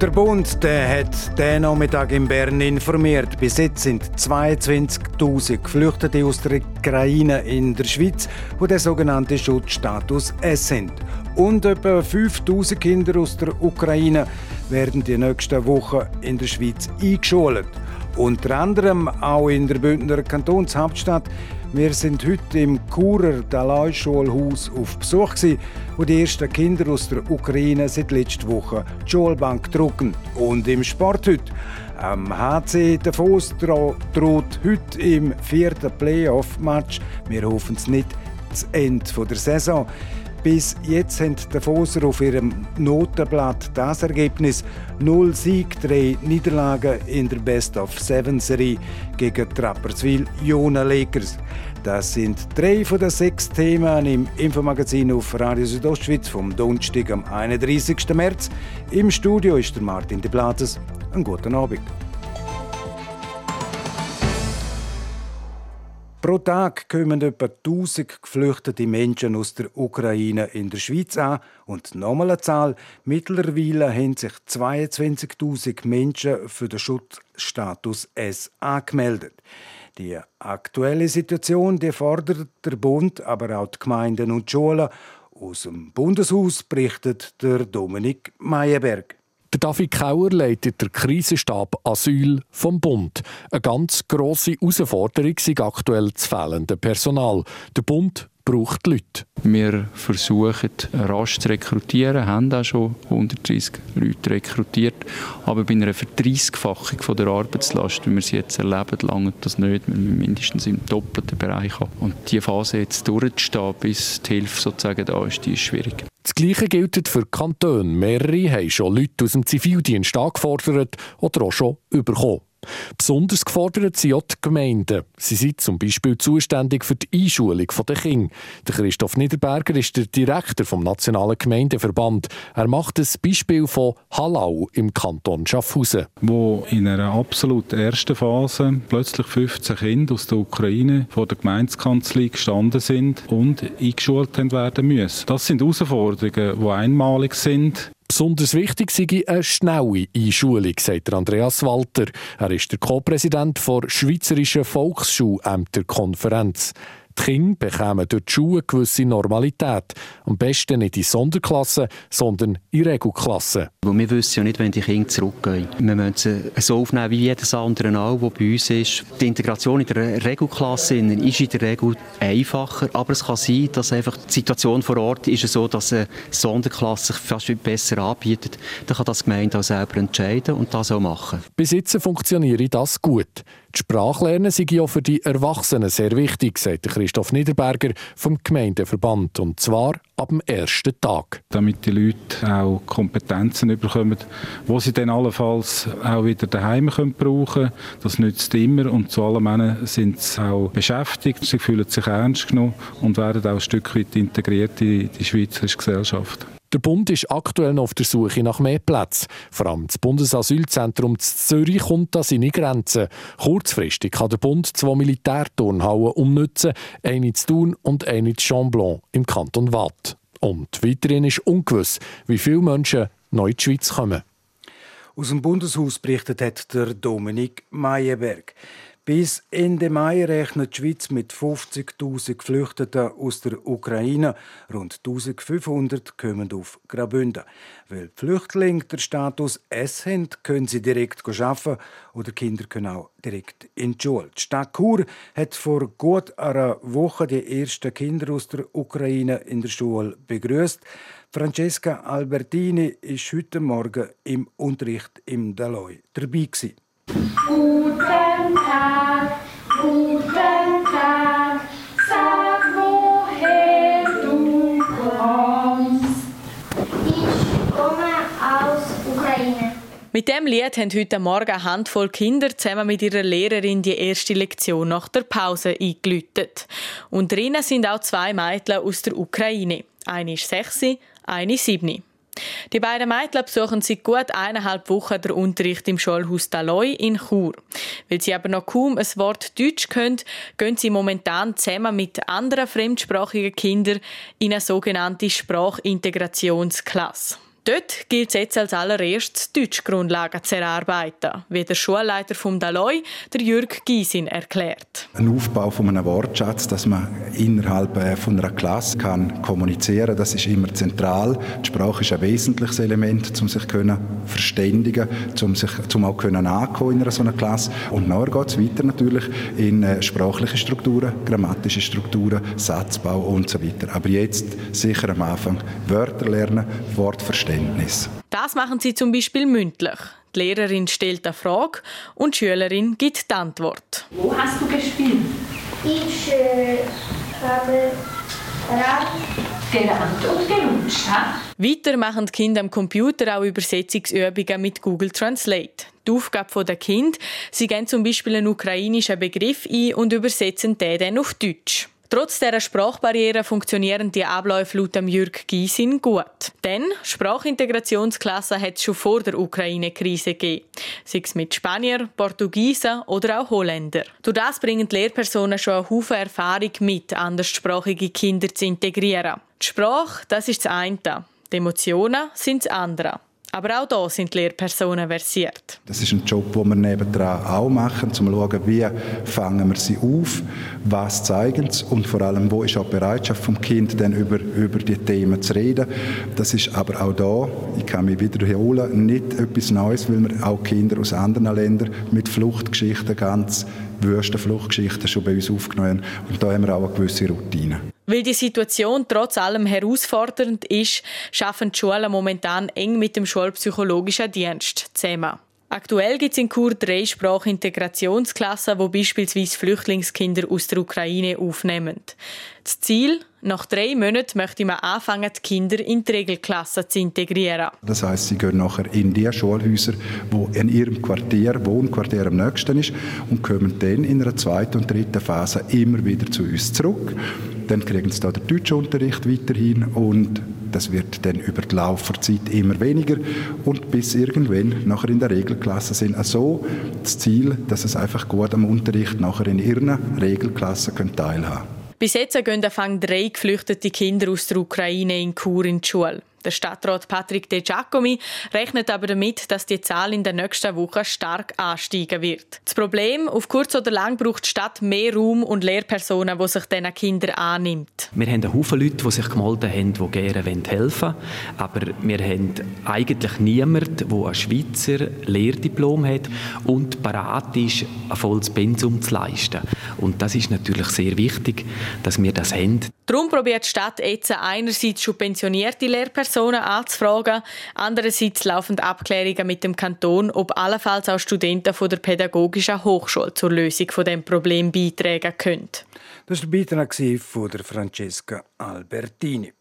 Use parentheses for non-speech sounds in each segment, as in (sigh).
Der Bund der hat diesen Nachmittag in Bern informiert. Bis jetzt sind 22.000 Geflüchtete aus der Ukraine in der Schweiz, die den sogenannten Schutzstatus S sind. Und etwa 5.000 Kinder aus der Ukraine werden die nächsten Wochen in der Schweiz eingeschult. Unter anderem auch in der Bündner Kantonshauptstadt wir sind heute im Churer Dalai-Schulhaus auf Besuch, wo die ersten Kinder aus der Ukraine seit letzter Woche die Schulbank drucken. Und im Sport heute. Am HC Davos droht heute im vierten Playoff-Match. Wir hoffen es nicht das Ende der Saison. Bis jetzt haben die Foser auf ihrem Notenblatt das Ergebnis 0 Sieg, 3 Niederlagen in der Best-of-Seven-Serie gegen Trapperswil Jona Lakers. Das sind drei von den sechs Themen im Infomagazin auf Radio Südostschweiz vom Donnerstag am 31. März. Im Studio ist der Martin de Blattes. Einen guten Abend. Pro Tag kommen etwa 1000 geflüchtete Menschen aus der Ukraine in der Schweiz an und nochmal eine Zahl. Mittlerweile haben sich 22.000 Menschen für den Schutzstatus S angemeldet. Die aktuelle Situation die fordert der Bund, aber auch die Gemeinden und die Schulen. Aus dem Bundeshaus berichtet der Dominik Meyerberg. Der David Kauer leitet der Krisenstab Asyl vom Bund. Eine ganz grosse Herausforderung ist aktuell das fehlende Personal. Der Bund braucht Leute. Wir versuchen rasch zu rekrutieren, haben auch schon 130 Leute rekrutiert. Aber bei einer Verdreissfachung der Arbeitslast, wie wir sie jetzt erleben, lange das nicht. Wir müssen mindestens im doppelten Bereich haben. Und diese Phase jetzt durchzustehen, bis die Hilfe sozusagen da ist, die ist schwierig. Das Gleiche gilt für Kantone. Mehrere haben schon Leute aus dem Zivildienst angefordert oder auch schon bekommen. Besonders gefordert sind auch die Gemeinden. Sie sind zum Beispiel zuständig für die Einschulung der Kinder. Der Christoph Niederberger ist der Direktor vom Nationalen Gemeindeverband. Er macht ein Beispiel von Hallau im Kanton Schaffhausen. Wo in einer absolut ersten Phase plötzlich 15 Kinder aus der Ukraine vor der Gemeindekanzlei gestanden sind und eingeschult werden müssen. Das sind Herausforderungen, die einmalig sind. Besonders wichtig sei eine schnelle Einschulung, sagt Andreas Walter. Er ist der Co-Präsident der Schweizerischen Volksschulämterkonferenz. Die Kinder bekommen durch die Schule eine gewisse Normalität. Am besten nicht in Sonderklassen, sondern in Regelklassen. Wir wissen ja nicht, wenn die Kinder zurückgehen. Wir müssen sie so aufnehmen wie jedes andere auch, der bei uns ist. Die Integration in der Regelklasse ist in der Regel einfacher, aber es kann sein, dass einfach die Situation vor Ort ist so, dass eine Sonderklasse sich fast besser anbietet. Dann kann das Gemeinde auch selber entscheiden und das auch machen. Bis jetzt funktioniert das gut. Die Sprachlernen sind ja für die Erwachsenen sehr wichtig, sagt Christoph Niederberger vom Gemeindeverband. Und zwar ab dem ersten Tag. Damit die Leute auch Kompetenzen bekommen, die sie dann allenfalls auch wieder daheim brauchen können. Das nützt immer und zu allen Männern sind sie auch beschäftigt. Sie fühlen sich ernst genommen und werden auch ein Stück weit integriert in die Schweizerische Gesellschaft. Der Bund ist aktuell noch auf der Suche nach mehr Plätzen. Vor allem das Bundesasylzentrum Zürich kommt an seine Grenzen. Kurzfristig kann der Bund zwei Militärturnhallen umnutzen, eine zu Thun und eine zu Chamblon im Kanton Waadt. Und weiterhin ist ungewiss, wie viele Menschen neu in die Schweiz kommen. Aus dem Bundeshaus berichtet hat der Dominik Meyerberg. Bis Ende Mai rechnet die Schweiz mit 50.000 Geflüchteten aus der Ukraine. Rund 1.500 kommen auf Graubünden. Weil die Flüchtlinge den Status S haben, können sie direkt arbeiten oder Kinder können auch direkt in die Schule. Die Stadt Chur hat vor gut einer Woche die ersten Kinder aus der Ukraine in der Schule begrüßt. Francesca Albertini ist heute Morgen im Unterricht im Daloi dabei. Gewesen. Tag, guten Tag, sag woher du kommst. Ich komme aus Ukraine. Mit dem Lied haben heute Morgen eine Handvoll Kinder zusammen mit ihrer Lehrerin die erste Lektion nach der Pause eingelütet. Und drinnen sind auch zwei Mädchen aus der Ukraine. Eine ist sechs, eine Siebni. Die beiden Mädchen besuchen seit gut eineinhalb Wochen den Unterricht im Schulhaus Daloy in Chur. Weil sie aber noch kaum ein Wort Deutsch können, gehen sie momentan zusammen mit anderen fremdsprachigen Kindern in eine sogenannte Sprachintegrationsklasse. Dort gilt es jetzt als allererstes, Deutschgrundlagen zu erarbeiten, wie der Schulleiter vom Daloy, der Jürg Giesin, erklärt. Ein Aufbau von einem Wortschatz, dass man innerhalb äh, von einer Klasse kann kommunizieren, das ist immer zentral. Die Sprache ist ein wesentliches Element, um sich können verständigen, um sich, um auch können in einer so einer Klasse. Und nachher geht es weiter natürlich in äh, sprachliche Strukturen, grammatische Strukturen, Satzbau und so weiter. Aber jetzt sicher am Anfang Wörter lernen, Wortverständnis Verständnis. Das machen sie zum Beispiel mündlich. Die Lehrerin stellt eine Frage und die Schülerin gibt die Antwort. Wo hast du gespielt? Ich äh, habe gerannt und gelutscht. Weiter machen die Kinder am Computer auch Übersetzungsübungen mit Google Translate. Die Aufgabe der Kind, sie geben zum Beispiel einen ukrainischen Begriff ein und übersetzen den dann auf Deutsch. Trotz dieser Sprachbarriere funktionieren die Abläufe laut Jürg Giesin gut. Denn Sprachintegrationsklassen hat es schon vor der Ukraine-Krise gegeben. Sei es mit Spanier, Portugiesen oder auch Holländer. Durch das bringen die Lehrpersonen schon einen Haufen Erfahrung mit, anderssprachige Kinder zu integrieren. Die Sprache, das ist das eine. Die Emotionen sind das andere. Aber auch da sind Lehrpersonen versiert. Das ist ein Job, den wir nebendran auch machen, um zu schauen, wie fangen wir sie auf, was zeigen sie und vor allem, wo ist auch die Bereitschaft vom Kind, dann über, über die Themen zu reden. Das ist aber auch da, ich kann mich wiederholen, nicht etwas Neues, weil wir auch Kinder aus anderen Ländern mit Fluchtgeschichten, ganz wüsten Fluchtgeschichten schon bei uns aufgenommen haben. Und da haben wir auch eine gewisse Routine. Weil die Situation trotz allem herausfordernd ist, schaffen die Schulen momentan eng mit dem Schulpsychologischen Dienst zusammen. Aktuell gibt es in Chur drei Sprachintegrationsklassen, wo beispielsweise Flüchtlingskinder aus der Ukraine aufnehmen. Das Ziel? Nach drei Monaten möchte man anfangen, die Kinder in die Regelklasse zu integrieren. Das heißt, sie gehen nachher in die Schulhäuser, wo in ihrem Quartier, Wohnquartier am nächsten ist, und kommen dann in einer zweiten und dritten Phase immer wieder zu uns zurück. Dann kriegen sie da den Deutschunterricht weiterhin und das wird dann über die Lauf der Zeit immer weniger und bis irgendwann nachher in der Regelklasse sind. Also das Ziel, dass es einfach gut am Unterricht nachher in ihren Regelklassen teilhaben können. Bis jetzt gehen drei geflüchtete Kinder aus der Ukraine in Chur in die Schule. Der Stadtrat Patrick De Giacomi rechnet aber damit, dass die Zahl in den nächsten Wochen stark ansteigen wird. Das Problem, auf kurz oder lang braucht die Stadt mehr Raum und Lehrpersonen, die sich diesen Kindern annimmt. Wir haben einen Haufen Leute, die sich gemeldet haben, die gerne helfen wollen. Aber wir haben eigentlich niemanden, der ein Schweizer Lehrdiplom hat und bereit ist, ein volles Pensum zu leisten. Und das ist natürlich sehr wichtig, dass wir das haben. Darum probiert die Stadt jetzt einerseits schon pensionierte Lehrpersonen anzufragen, andererseits laufen Abklärungen mit dem Kanton, ob allenfalls auch Studenten von der Pädagogischen Hochschule zur Lösung von dem Problem beitragen können. Das war der Beitrag von der Francesca Albertini.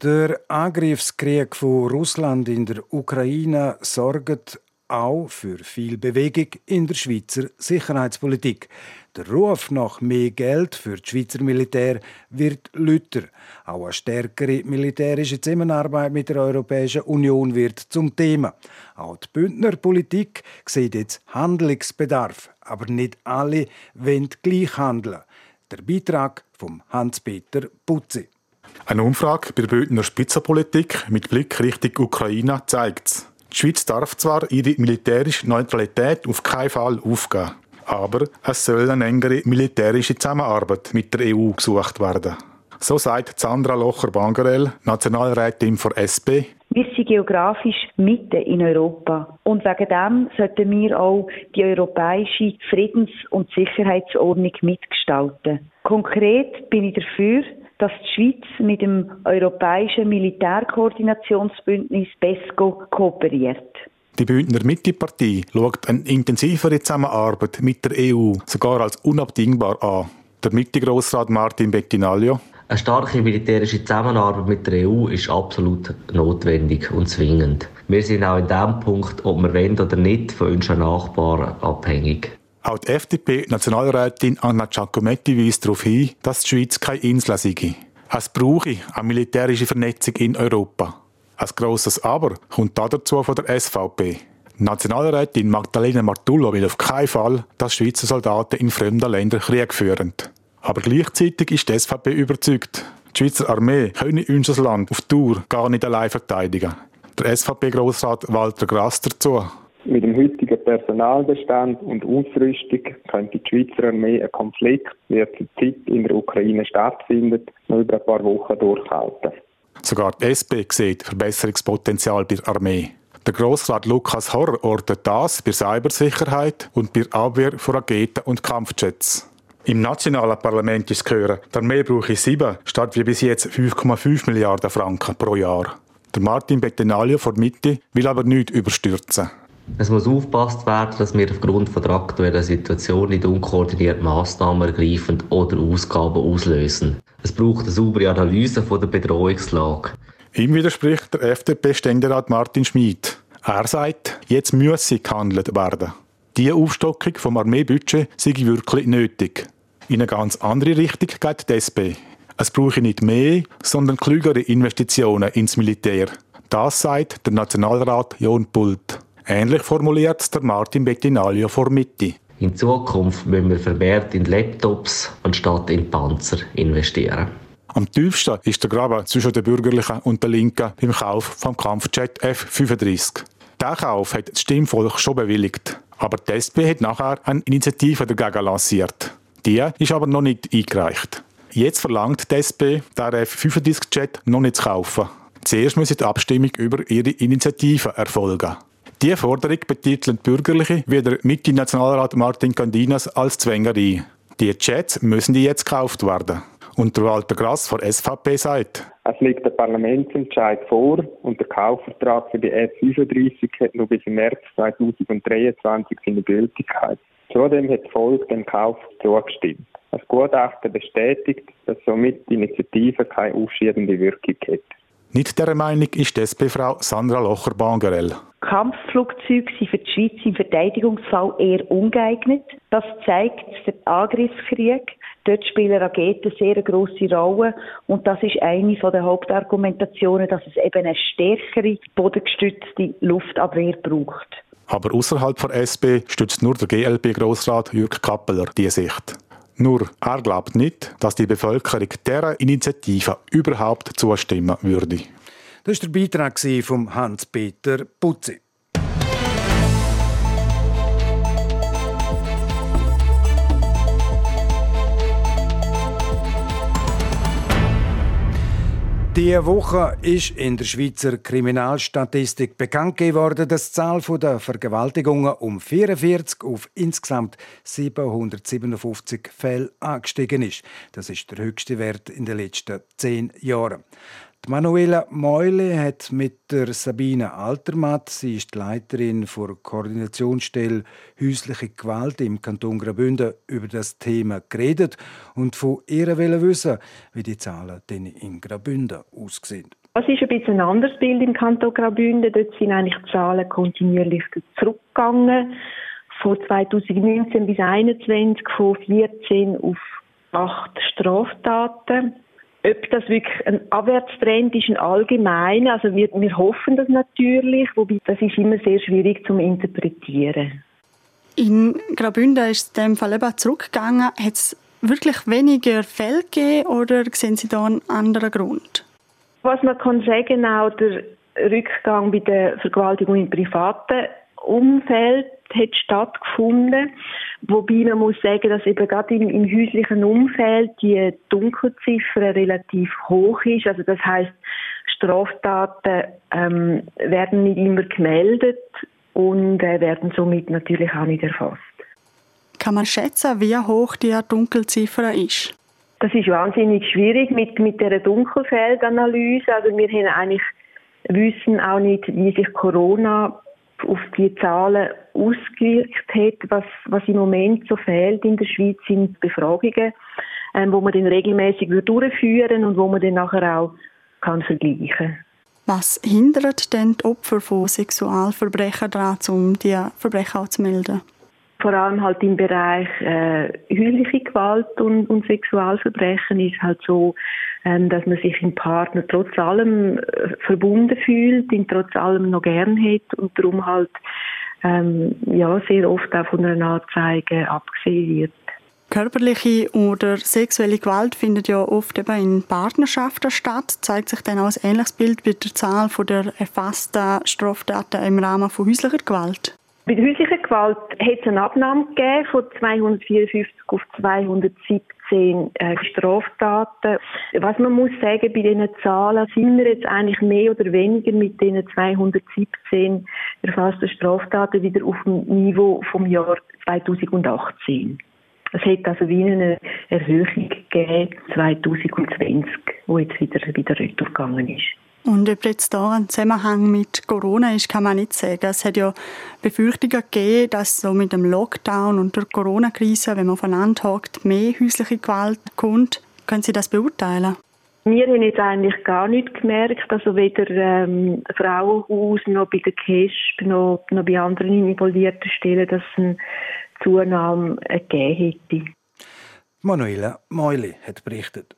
Der Angriffskrieg von Russland in der Ukraine sorgt auch für viel Bewegung in der Schweizer Sicherheitspolitik. Der Ruf nach mehr Geld für das Schweizer Militär wird lüter. Auch eine stärkere militärische Zusammenarbeit mit der Europäischen Union wird zum Thema. Auch die Bündner Politik sieht jetzt Handlungsbedarf, aber nicht alle wollen gleich handeln. Der Beitrag von Hans-Peter Putzi. Eine Umfrage bei der Bündner Spitzenpolitik mit Blick Richtung Ukraine zeigt es. Die Schweiz darf zwar ihre militärische Neutralität auf keinen Fall aufgeben, aber es soll eine engere militärische Zusammenarbeit mit der EU gesucht werden. So sagt Sandra Locher-Bangerell, Nationalrätin für SP. Wir sind geografisch mitten in Europa. Und wegen dem sollten wir auch die europäische Friedens- und Sicherheitsordnung mitgestalten. Konkret bin ich dafür, dass die Schweiz mit dem Europäischen Militärkoordinationsbündnis PESCO kooperiert. Die Bündner Mittepartie schaut eine intensivere Zusammenarbeit mit der EU sogar als unabdingbar an. Der Mitte-Grossrat Martin Bettinaglio. Eine starke militärische Zusammenarbeit mit der EU ist absolut notwendig und zwingend. Wir sind auch in dem Punkt, ob wir wollen oder nicht, von unseren Nachbarn abhängig. Auch die FDP-Nationalrätin Anna Giacometti weist darauf hin, dass die Schweiz keine Insel sei. Es brauche eine militärische Vernetzung in Europa. Ein grosses Aber kommt dazu von der SVP. Nationalrätin Magdalena Martullo will auf keinen Fall, dass Schweizer Soldaten in fremden Ländern Krieg führen. Aber gleichzeitig ist die SVP überzeugt, die Schweizer Armee könne unser Land auf Tour gar nicht allein verteidigen. Der SVP-Grossrat Walter Grass dazu. Mit dem heutigen Personalbestand und Ausrüstung könnte die Schweizer Armee einen Konflikt, wie er zurzeit in der Ukraine stattfindet, noch über ein paar Wochen durchhalten. Sogar die SP sieht Verbesserungspotenzial bei der Armee. Der Grossrat Lukas Horr ortet das bei Cybersicherheit und bei Abwehr von Raketen und Kampfjets. Im nationalen Parlament ist gehören, die Armee brauche 7 statt wie bis jetzt 5,5 Milliarden Franken pro Jahr. Der Martin Bettenaglio von Mitte will aber nichts überstürzen. Es muss aufgepasst werden, dass wir aufgrund von der aktuellen Situation nicht unkoordiniert Massnahmen ergreifen oder Ausgaben auslösen. Es braucht eine saubere Analyse von der Bedrohungslage. Ihm widerspricht der FDP-Ständerat Martin Schmid. Er sagt, jetzt müsse gehandelt werden. Diese Aufstockung vom Armeebudget sei wirklich nötig. In eine ganz andere Richtung geht die SP. Es brauche nicht mehr, sondern klügere Investitionen ins Militär. Das sagt der Nationalrat Jon Pult. Ähnlich formuliert der Martin Bettinalio vor Mitte. In Zukunft müssen wir vermehrt in Laptops anstatt in Panzer investieren. Am tiefsten ist der Graben zwischen den Bürgerlichen und den Linken beim Kauf vom Kampfjet F-35. Der Kauf hat das Stimmvolk schon bewilligt. Aber die SP hat nachher eine Initiative dagegen lanciert. Die ist aber noch nicht eingereicht. Jetzt verlangt die SP, den F-35-Jet noch nicht zu kaufen. Zuerst muss die Abstimmung über ihre Initiative erfolgen. Diese Forderung betitelt Bürgerliche wie der Mitte-Nationalrat Martin Candinas als Zwängerei. Die Jets müssen die jetzt gekauft werden. Und der Walter Grass von SVP sagt, es liegt der Parlamentsentscheid vor und der Kaufvertrag für die F-35 hat nur bis März 2023 seine Gültigkeit. Zudem hat das Volk dem Kauf zugestimmt. Das Gutachten bestätigt, dass somit die Initiative keine aufschiebende Wirkung hat. Nicht der Meinung ist die SP-Frau Sandra Locher-Bangerell. Kampfflugzeuge sind für die Schweiz im Verteidigungsfall eher ungeeignet. Das zeigt der Angriffskrieg. Dort spielen Raketen sehr eine grosse Rolle. Und das ist eine der Hauptargumentationen, dass es eben eine stärkere bodengestützte Luftabwehr braucht. Aber außerhalb der SP stützt nur der GLP-Grossrat Jürg Kappeler diese Sicht. Nur er glaubt nicht, dass die Bevölkerung dieser Initiative überhaupt zustimmen würde. Das war der Beitrag von Hans-Peter Putzi. Diese Woche ist in der Schweizer Kriminalstatistik bekannt geworden, dass die Zahl der Vergewaltigungen um 44 auf insgesamt 757 Fälle angestiegen ist. Das ist der höchste Wert in den letzten zehn Jahren. Die Manuela Meule hat mit der Sabine Altermatt, sie ist die Leiterin der Koordinationsstelle Häusliche Gewalt im Kanton Graubünden, über das Thema geredet und von ihr wissen, wie die Zahlen denn in Graubünden aussehen. Das ist ein bisschen ein anderes Bild im Kanton Graubünden. Dort sind eigentlich die Zahlen kontinuierlich zurückgegangen. Von 2019 bis 2021 von 14 auf 8 Straftaten. Ob das wirklich ein Abwärtstrend ist, ein allgemeiner, also wir, wir hoffen das natürlich, wobei das ist immer sehr schwierig zu interpretieren. In Graubünden ist es in dem Fall eben zurückgegangen. Hat es wirklich weniger Fälle gegeben oder sehen Sie da einen anderen Grund? Was man kann sagen, auch der Rückgang bei der Vergewaltigung im privaten Umfeld hat stattgefunden. Wobei man muss sagen, dass eben gerade im, im häuslichen Umfeld die Dunkelziffer relativ hoch ist. Also das heißt, Straftaten ähm, werden nicht immer gemeldet und äh, werden somit natürlich auch nicht erfasst. Kann man schätzen, wie hoch die Dunkelziffer ist? Das ist wahnsinnig schwierig mit, mit der Dunkelfeldanalyse. Also wir haben eigentlich wissen auch nicht, wie sich Corona auf die Zahlen ausgewirkt hat. Was, was im Moment so fehlt in der Schweiz sind Befragungen, ähm, wo man dann regelmäßig durchführen und wo man dann nachher auch kann vergleichen Was hindert denn die Opfer von Sexualverbrechen daran, um die Verbrechen auch zu melden? Vor allem halt im Bereich äh, häusliche Gewalt und, und Sexualverbrechen ist halt so, ähm, dass man sich im Partner trotz allem äh, verbunden fühlt, ihn trotz allem noch gern hat und darum halt ähm, ja sehr oft auch von einer Anzeige abgesehen wird. Körperliche oder sexuelle Gewalt findet ja oft eben in Partnerschaften statt. Zeigt sich dann auch ein ähnliches Bild bei der Zahl der erfassten Straftaten im Rahmen von häuslicher Gewalt? Bei der häuslichen Gewalt hat es eine Abnahme gegeben von 254 auf 217 äh, Straftaten. Was man muss sagen, bei diesen Zahlen sind wir jetzt eigentlich mehr oder weniger mit diesen 217 erfassten Straftaten wieder auf dem Niveau vom Jahr 2018. Es hat also wie eine Erhöhung gegeben 2020, wo jetzt wieder, wieder retour gegangen ist. Und ob jetzt da ein Zusammenhang mit Corona ist, kann man nicht sagen. Es hat ja Befürchtungen gegeben, dass so mit dem Lockdown und der Corona-Krise, wenn man voneinander hockt, mehr häusliche Gewalt kommt. Können Sie das beurteilen? Wir haben jetzt eigentlich gar nichts gemerkt, also weder ähm, Frauenhaus noch bei der KESP noch, noch bei anderen involvierten Stellen, dass es eine Zunahme gegeben hätte. Manuela Meuli hat berichtet.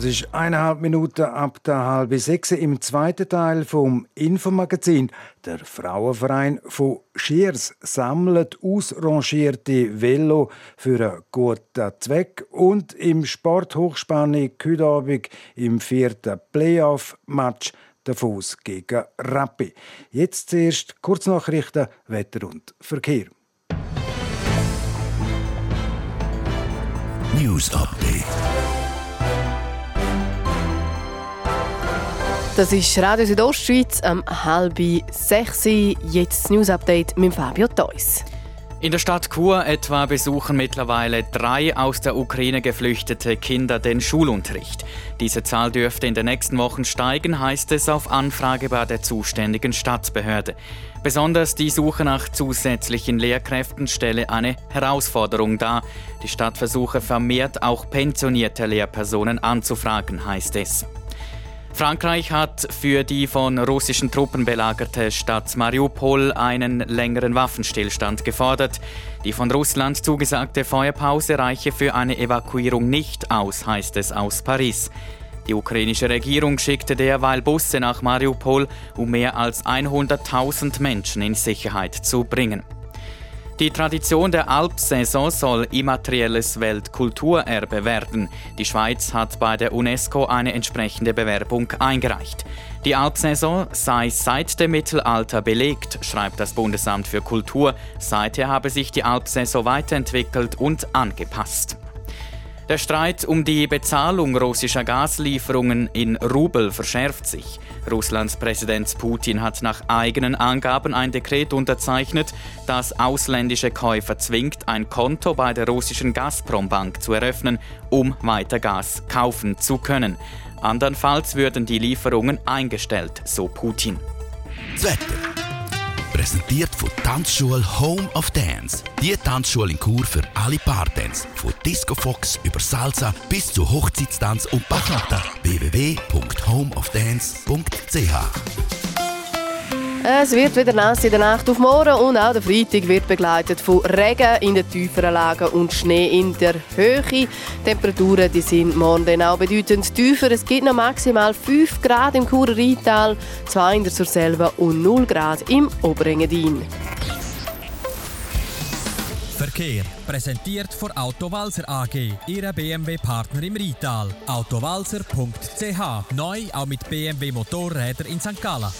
Es ist eineinhalb Minuten ab der halben sechs im zweiten Teil vom Infomagazin. Der Frauenverein von Schiers sammelt ausrangierte Velo für einen guten Zweck und im Sporthochspanning heute Abend im vierten Playoff-Match der Fuß gegen Rappi. Jetzt zuerst Kurznachrichten, Wetter und Verkehr. News Update. Das ist Radio Südostschweiz am halb sechs. Jetzt das News Update mit Fabio Theus. In der Stadt Chur etwa besuchen mittlerweile drei aus der Ukraine geflüchtete Kinder den Schulunterricht. Diese Zahl dürfte in den nächsten Wochen steigen, heißt es auf Anfrage bei der zuständigen Stadtbehörde. Besonders die Suche nach zusätzlichen Lehrkräften stelle eine Herausforderung dar. Die Stadt versuche vermehrt auch pensionierte Lehrpersonen anzufragen, heißt es. Frankreich hat für die von russischen Truppen belagerte Stadt Mariupol einen längeren Waffenstillstand gefordert. Die von Russland zugesagte Feuerpause reiche für eine Evakuierung nicht aus, heißt es aus Paris. Die ukrainische Regierung schickte derweil Busse nach Mariupol, um mehr als 100.000 Menschen in Sicherheit zu bringen. Die Tradition der Alpsaison soll immaterielles Weltkulturerbe werden. Die Schweiz hat bei der UNESCO eine entsprechende Bewerbung eingereicht. Die Alpsaison sei seit dem Mittelalter belegt, schreibt das Bundesamt für Kultur. Seither habe sich die Alpsaison weiterentwickelt und angepasst. Der Streit um die Bezahlung russischer Gaslieferungen in Rubel verschärft sich. Russlands Präsident Putin hat nach eigenen Angaben ein Dekret unterzeichnet, das ausländische Käufer zwingt, ein Konto bei der russischen Gazprom-Bank zu eröffnen, um weiter Gas kaufen zu können. Andernfalls würden die Lieferungen eingestellt, so Putin. Wetter. Präsentiert von Tanzschule Home of Dance. Die Tanzschule in Kur für alle Partens. Von Disco Fox über Salsa bis zu Hochzeitstanz und Bachata. www.homeofdance.ch es wird wieder nass in der Nacht auf morgen und auch der Freitag wird begleitet von Regen in den tieferen Lagen und Schnee in der Höhe. Die Temperaturen die sind morgen dann auch bedeutend tiefer. Es gibt noch maximal 5 Grad im Churer Rheintal, 2 in der Surselva und 0 Grad im Oberengadin. Verkehr präsentiert von Autowalzer AG, Ihrer BMW-Partner im Rheintal. Autowalzer.ch neu auch mit BMW Motorräder in St. Gallen.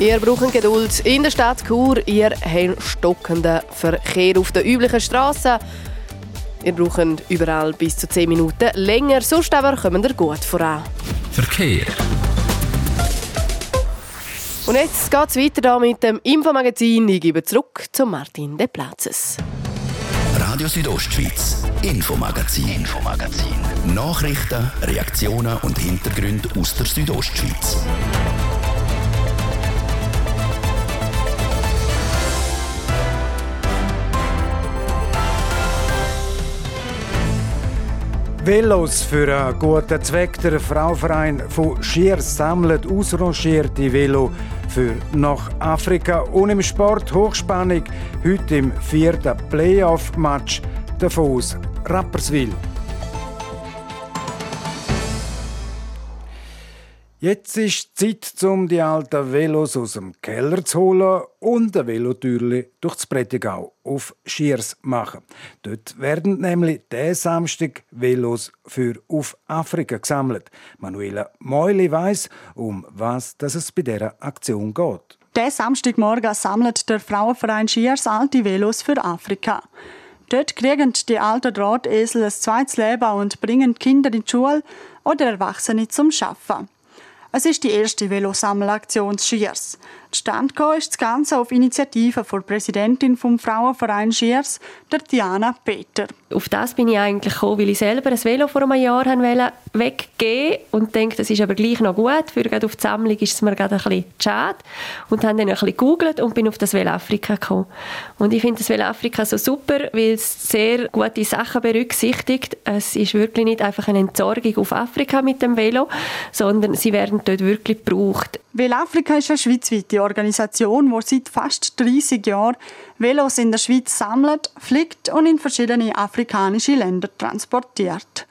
Ihr braucht Geduld in der Stadt Chur. Ihr habt stockenden Verkehr auf den üblichen Strassen. Ihr braucht überall bis zu 10 Minuten länger, sonst aber kommen ihr gut voran. Verkehr. Und jetzt geht es weiter mit dem Infomagazin. Ich gebe zurück zu Martin De Platzes. Radio Südostschweiz, Infomagazin, Infomagazin. Nachrichten, Reaktionen und Hintergründe aus der Südostschweiz. Velos für einen guten Zweck. Der Frauverein von Schiers sammelt ausrangierte Velo für nach Afrika und im Sport Hochspannung heute im vierten Playoff-Match Davos Rapperswil. Jetzt ist die Zeit, um die alten Velos aus dem Keller zu holen und ein Velotürli durch das Prättigau auf Schiers machen. Dort werden nämlich diesen Samstag Velos für auf Afrika gesammelt. Manuela Meuli weiss, um was es bei dieser Aktion geht. Der Samstagmorgen sammelt der Frauenverein Schiers alte Velos für Afrika. Dort kriegen die alten Drahtesel ein zweites Leben und bringen Kinder in die Schule oder Erwachsene zum Schaffen. Es ist die erste Velosammelaktion Schiers. Stand ist das Ganze auf Initiative von Präsidentin vom Frauenverein Schiers, der Diana Peter. Auf das bin ich eigentlich gekommen, weil ich selber ein Velo vor einem Jahr weggeben und denke, das ist aber gleich noch gut. Für gerade auf die Sammlung ist es mir gerade ein bisschen schade. Und habe dann ein bisschen gegoogelt und bin auf das Velo Afrika gekommen. Und ich finde das Velo Afrika so super, weil es sehr gute Sachen berücksichtigt. Es ist wirklich nicht einfach eine Entsorgung auf Afrika mit dem Velo, sondern sie werden dort wirklich gebraucht. Velo Afrika ist eine schweizweite Organisation, die seit fast 30 Jahren Velos in der Schweiz sammelt, fliegt und in verschiedene afrikanische Länder transportiert.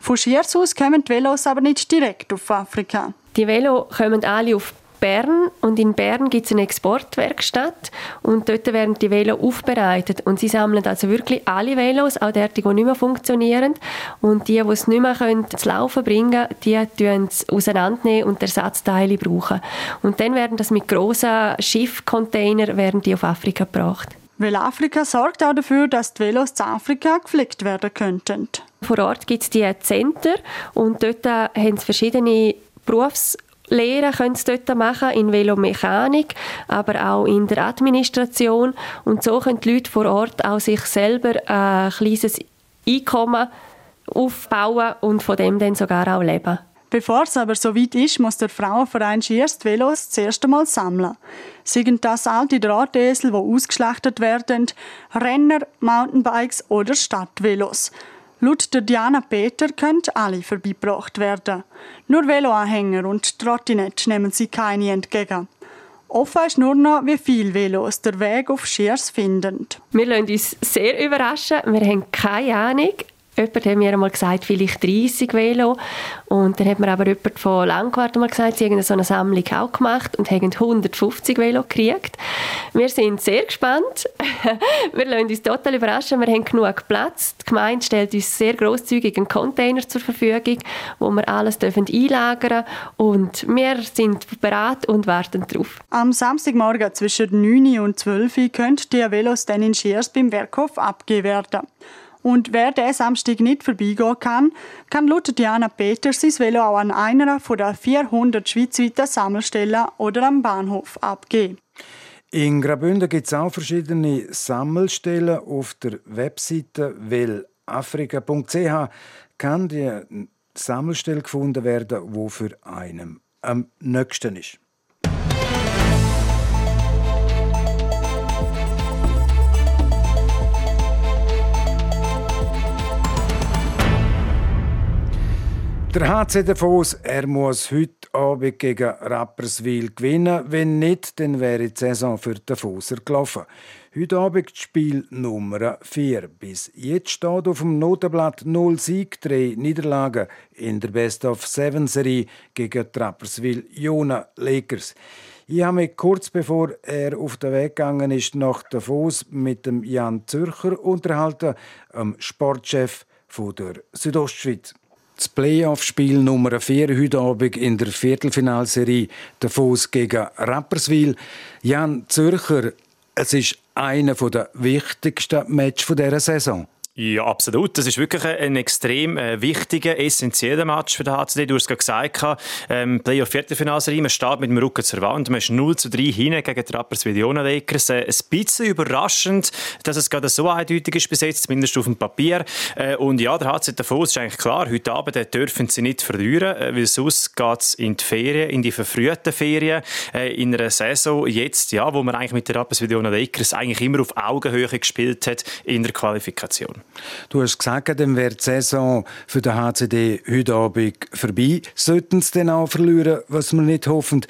Von Schiers aus kommen die Velos aber nicht direkt auf Afrika. Die Velos kommen alle auf Bern und in Bern gibt es eine Exportwerkstatt und dort werden die Velos aufbereitet und sie sammeln also wirklich alle Velos, auch die, die nicht mehr funktionieren und die, die es nicht mehr können, zu laufen bringen, die tun es auseinandernehmen und Ersatzteile brauchen. Und dann werden das mit grossen Schiffcontainern werden die auf Afrika gebracht. Weil Afrika sorgt auch dafür, dass die Velos zu Afrika gepflegt werden könnten. Vor Ort gibt es die Center und dort haben es verschiedene Berufs Lehren können sie dort machen, in Velomechanik, aber auch in der Administration. Und so können die Leute vor Ort auch sich selber ein kleines Einkommen aufbauen und von dem dann sogar auch leben. Bevor es aber so weit ist, muss der Frauenverein Schiers die Velos zuerst einmal sammeln. Seien das alte Drahtesel, die ausgeschlachtet werden, Renner, Mountainbikes oder Stadtvelos. Laut der Diana Peter können alle vorbeigebracht werden. Nur Veloanhänger und Trottinette nehmen sie keine entgegen. Offen ist nur noch, wie viele Velos der Weg auf Schiers finden. Wir lassen uns sehr überraschen. Wir haben keine Ahnung. Jemand hat mir einmal gesagt, vielleicht 30 Velo. Und dann hat mir aber jemand von Langquart mal gesagt, sie haben so eine Sammlung auch gemacht und haben 150 Velo gekriegt. Wir sind sehr gespannt. (laughs) wir lassen uns total überraschen. Wir haben genug Platz. Die Gemeinde stellt uns sehr grosszügig einen Container zur Verfügung, wo wir alles dürfen einlagern Und wir sind bereit und warten darauf. Am Samstagmorgen zwischen 9 und 12 Uhr können die Velos dann in Schiers beim Werkhof abgegeben werden. Und wer diesen Samstag nicht vorbeigehen kann, kann laut Diana Peters sein Velo auch an einer der 400 schweizweiten Sammelstellen oder am Bahnhof abgeben. In Graubünden gibt es auch verschiedene Sammelstellen. Auf der Webseite wellafrika.ch kann die Sammelstelle gefunden werden, wo für einen am nächsten ist. Der HC Davos, er muss heute Abend gegen Rapperswil gewinnen. Wenn nicht, dann wäre die Saison für Davoser gelaufen. Heute Abend Spiel Nummer 4. Bis jetzt steht auf dem Notenblatt 0 Sieg, 3 Niederlagen in der Best-of-Seven-Serie gegen die Rapperswil Jona Lakers. Ich habe mich kurz bevor er auf den Weg gegangen ist nach Davos mit dem Jan Zürcher unterhalten, dem Sportchef der Südostschweiz. Das Playoff-Spiel Nummer 4 heute Abend in der Viertelfinalserie Davos gegen Rapperswil. Jan Zürcher, es ist einer der wichtigsten Matches dieser Saison. Ja, absolut. Das ist wirklich ein extrem äh, wichtiger, essentieller Match für den HCD. Du hast es gerade gesagt, ähm, Playoff-Viertelfinalserie, man steht mit dem Rücken zur Wand, man ist 0 zu 3 hinein gegen die Rappers Vidiona Lakers. Äh, ein bisschen überraschend, dass es gerade so eindeutig ist bis jetzt, zumindest auf dem Papier. Äh, und ja, der HCD davon ist eigentlich klar, heute Abend äh, dürfen sie nicht verlieren, äh, weil sonst geht es in die Ferien, in die verfrühten Ferien, äh, in einer Saison jetzt, ja, wo man eigentlich mit der Rappers Vidiona Lakers eigentlich immer auf Augenhöhe gespielt hat in der Qualifikation. Du hast gesagt, dann wäre die Saison für den HCD heute Abend vorbei. Sollten sie dann auch verlieren, was wir nicht hoffen.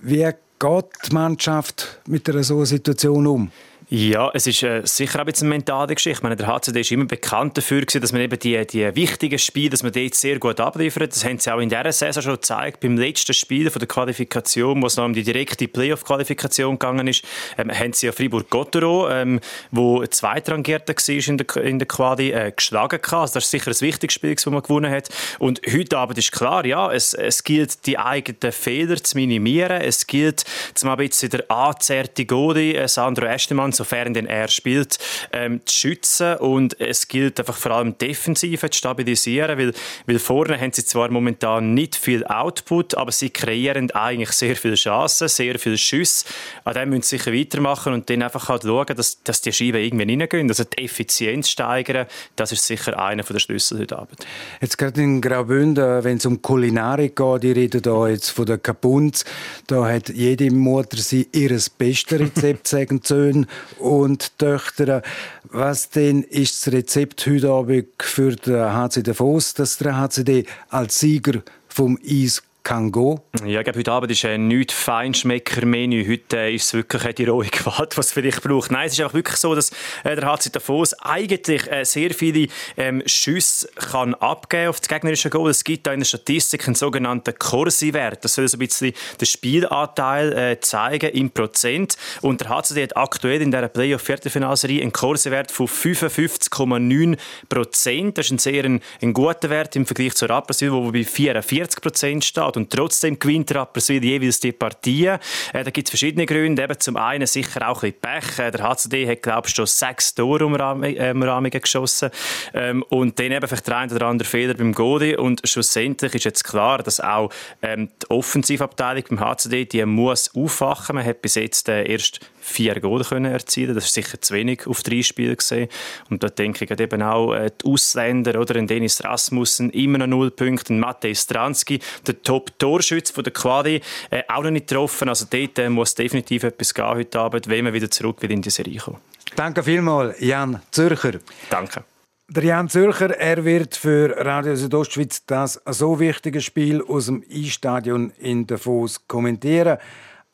Wie geht die Mannschaft mit einer solchen Situation um? Ja, es ist äh, sicher auch eine mentale Geschichte. Ich meine, der HCD ist immer bekannt dafür, gewesen, dass man eben die, die wichtigen Spiele, dass man dort sehr gut abliefert. Das haben sie auch in dieser Saison schon gezeigt. Beim letzten Spiel von der Qualifikation, wo es noch um die direkte Playoff-Qualifikation gegangen ist, ähm, haben sie ja Fribourg-Gottero, ähm, wo Zweitrangierter war in der, in der Quali, äh, geschlagen gehabt. Also das ist sicher das wichtigste Spiel, das man gewonnen hat. Und heute Abend ist klar, ja, es, es gilt, die eigenen Fehler zu minimieren. Es gilt, zum ein bisschen der anzerrte Godi, äh, Sandro Estemann, sofern denn er spielt, ähm, zu schützen. Und es gilt einfach vor allem defensiv zu stabilisieren, weil, weil vorne haben sie zwar momentan nicht viel Output, aber sie kreieren eigentlich sehr viele Chancen, sehr viele Schüsse. An dem müssen sie sicher weitermachen und dann einfach halt schauen, dass, dass die Scheiben irgendwie reingehen. Also die Effizienz steigern, das ist sicher einer der Schlüssel heute Abend. Jetzt gerade in Graubünden, wenn es um Kulinarik geht, die reden da jetzt von der Kapunz, da hat jede Mutter sie ihres bestes Rezept, sagen Söhne und Töchter. Was denn ist das Rezept heute Abend für den HC Davos, dass der HCD als Sieger vom Eis kann. Ja, ich glaube, heute Abend ist ein nicht Feinschmecker-Menü. Heute äh, ist es wirklich die rohe Gewalt, was es vielleicht braucht. Nein, es ist einfach wirklich so, dass äh, der HC Davos eigentlich äh, sehr viele ähm, Schüsse kann abgeben auf das gegnerische Goal. Es gibt da in der Statistik einen sogenannten Corsi-Wert. Das soll so ein bisschen den Spielanteil äh, zeigen im Prozent. Und der HCD hat aktuell in dieser Playoff-Viertelfinalserie einen Corsi-Wert von 55,9 Prozent. Das ist ein sehr ein, ein guter Wert im Vergleich zur Rapperswil, wo bei 44 Prozent steht. Und trotzdem gewinnt Rapperswil jeweils die Partie. Äh, da gibt es verschiedene Gründe. Eben zum einen sicher auch ein bisschen Pech. Äh, der HCD hat, glaube ich, schon sechs Tore Umrahmungen äh, geschossen. Ähm, und dann eben vielleicht der ein oder andere Fehler beim Godi. Und schlussendlich ist jetzt klar, dass auch ähm, die Offensivabteilung beim HCD, die muss aufwachen. Man hat bis jetzt äh, erst vier Goal können erzielen. Das ist sicher zu wenig auf drei Spiele gesehen. Und da denke ich eben auch äh, die Ausländer oder ein Dennis Rasmussen immer noch null Punkte, ein Matej Stranski, der Top-Torschütze der Quali, äh, auch noch nicht getroffen. Also dort äh, muss definitiv etwas gehen heute Abend, wenn man wieder zurück will in die Serie kommen. Danke vielmals, Jan Zürcher. Danke. Der Jan Zürcher, er wird für Radio Südostschweiz das so wichtige Spiel aus dem E-Stadion in Davos kommentieren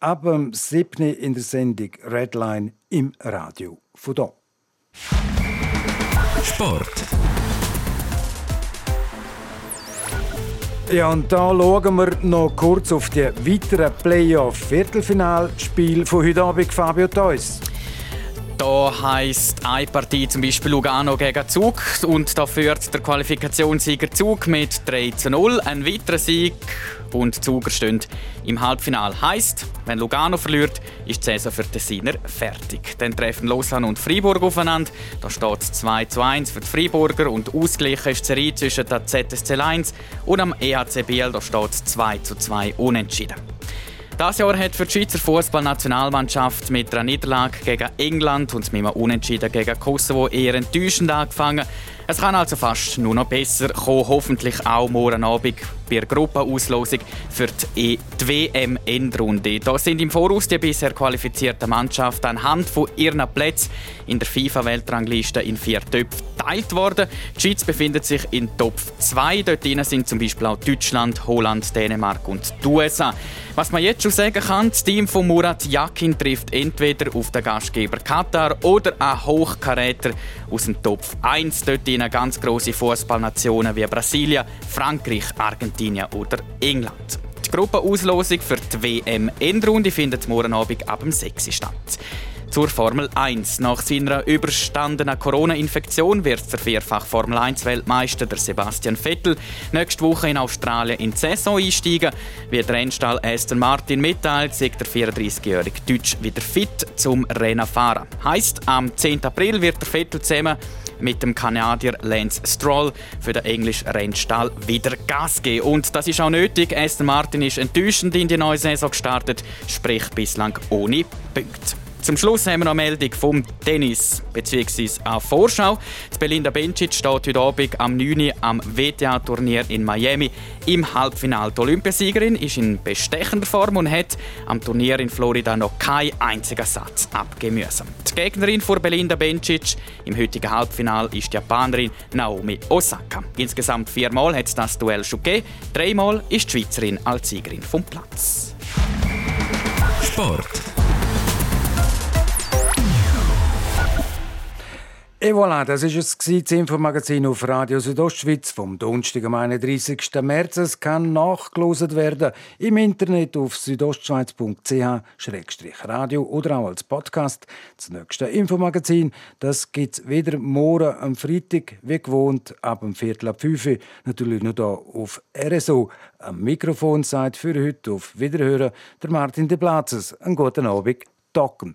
ab dem 7. in der Sendung Redline im Radio von hier. Sport. Ja, und da schauen wir noch kurz auf die weiteren Playoff-Viertelfinalspiele von heute Abend, Fabio Theus. Da heisst eine Partie zum Beispiel Lugano gegen Zug und da führt der Qualifikationssieger Zug mit 3 zu 0. Ein weiterer Sieg und Zuger stehen im Halbfinale. Heißt, wenn Lugano verliert, ist die Saison für den Siner fertig. Dann treffen Lausanne und Freiburg aufeinander. Da steht es 2 zu 1 für die Freiburger und ausgleichen ist die Serie zwischen der ZSC 1 und am EHC Biel. Da steht es 2 zu 2 unentschieden. Das Jahr hat für die Schweizer Fußballnationalmannschaft mit einer Niederlage gegen England und mit einem Unentschieden gegen Kosovo eher enttäuschend angefangen. Es kann also fast nur noch besser kommen, hoffentlich auch morgen Abend bei der Gruppenauslosung für die, e WM-Endrunde. Da sind im Voraus die bisher qualifizierten Mannschaften anhand von ihren Plätzen in der FIFA-Weltrangliste in vier Töpfe geteilt worden. Die Schweiz befindet sich in Top 2. Dort sind zum Beispiel auch Deutschland, Holland, Dänemark und die USA. Was man jetzt schon sagen kann, das Team von Murat Yakin trifft entweder auf den Gastgeber Katar oder einen Hochkaräter aus dem Top 1. Dort ganz große Fußballnationen wie Brasilien, Frankreich, Argentinien oder England. Die Gruppenauslosung für die WM-Endrunde findet morgen Abend ab dem 6 statt. Zur Formel 1. Nach seiner überstandenen Corona-Infektion wird der vierfach Formel 1-Weltmeister Sebastian Vettel nächste Woche in Australien in die Saison einsteigen. Wie der Rennstall Aston Martin mitteilt, sagt der 34-jährige Deutsch wieder fit zum Rennen fahren. Heißt, am 10. April wird der Vettel zusammen mit dem Kanadier Lance Stroll für den englischen Rennstall wieder Gas geben. Und das ist auch nötig. Aston Martin ist enttäuschend in die neue Saison gestartet, sprich bislang ohne Punkte. Zum Schluss haben wir noch eine Meldung vom Tennis, beziehungsweise auch Vorschau. Die Belinda Bencic steht heute Abend am 9. am WTA-Turnier in Miami im Halbfinale. Die Olympiasiegerin ist in bestechender Form und hat am Turnier in Florida noch keinen einzigen Satz abgeben müssen. Die Gegnerin von Belinda Bencic im heutigen Halbfinale ist die Japanerin Naomi Osaka. Insgesamt viermal hat es das Duell schon gegeben. Dreimal ist die Schweizerin als Siegerin vom Platz. Sport. Et voilà, das war es, das Infomagazin auf Radio Südostschweiz vom Donnerstag, am 31. März. Es kann nachgelost werden im Internet auf südostschweiz.ch-radio oder auch als Podcast. Das nächste Infomagazin, das gibt es wieder morgen am Freitag, wie gewohnt, ab dem Viertel ab 5 Uhr. Natürlich nur hier auf RSO. Am Mikrofon sagt für heute auf Wiederhören der Martin de Platzes. Einen guten Abend, Docken.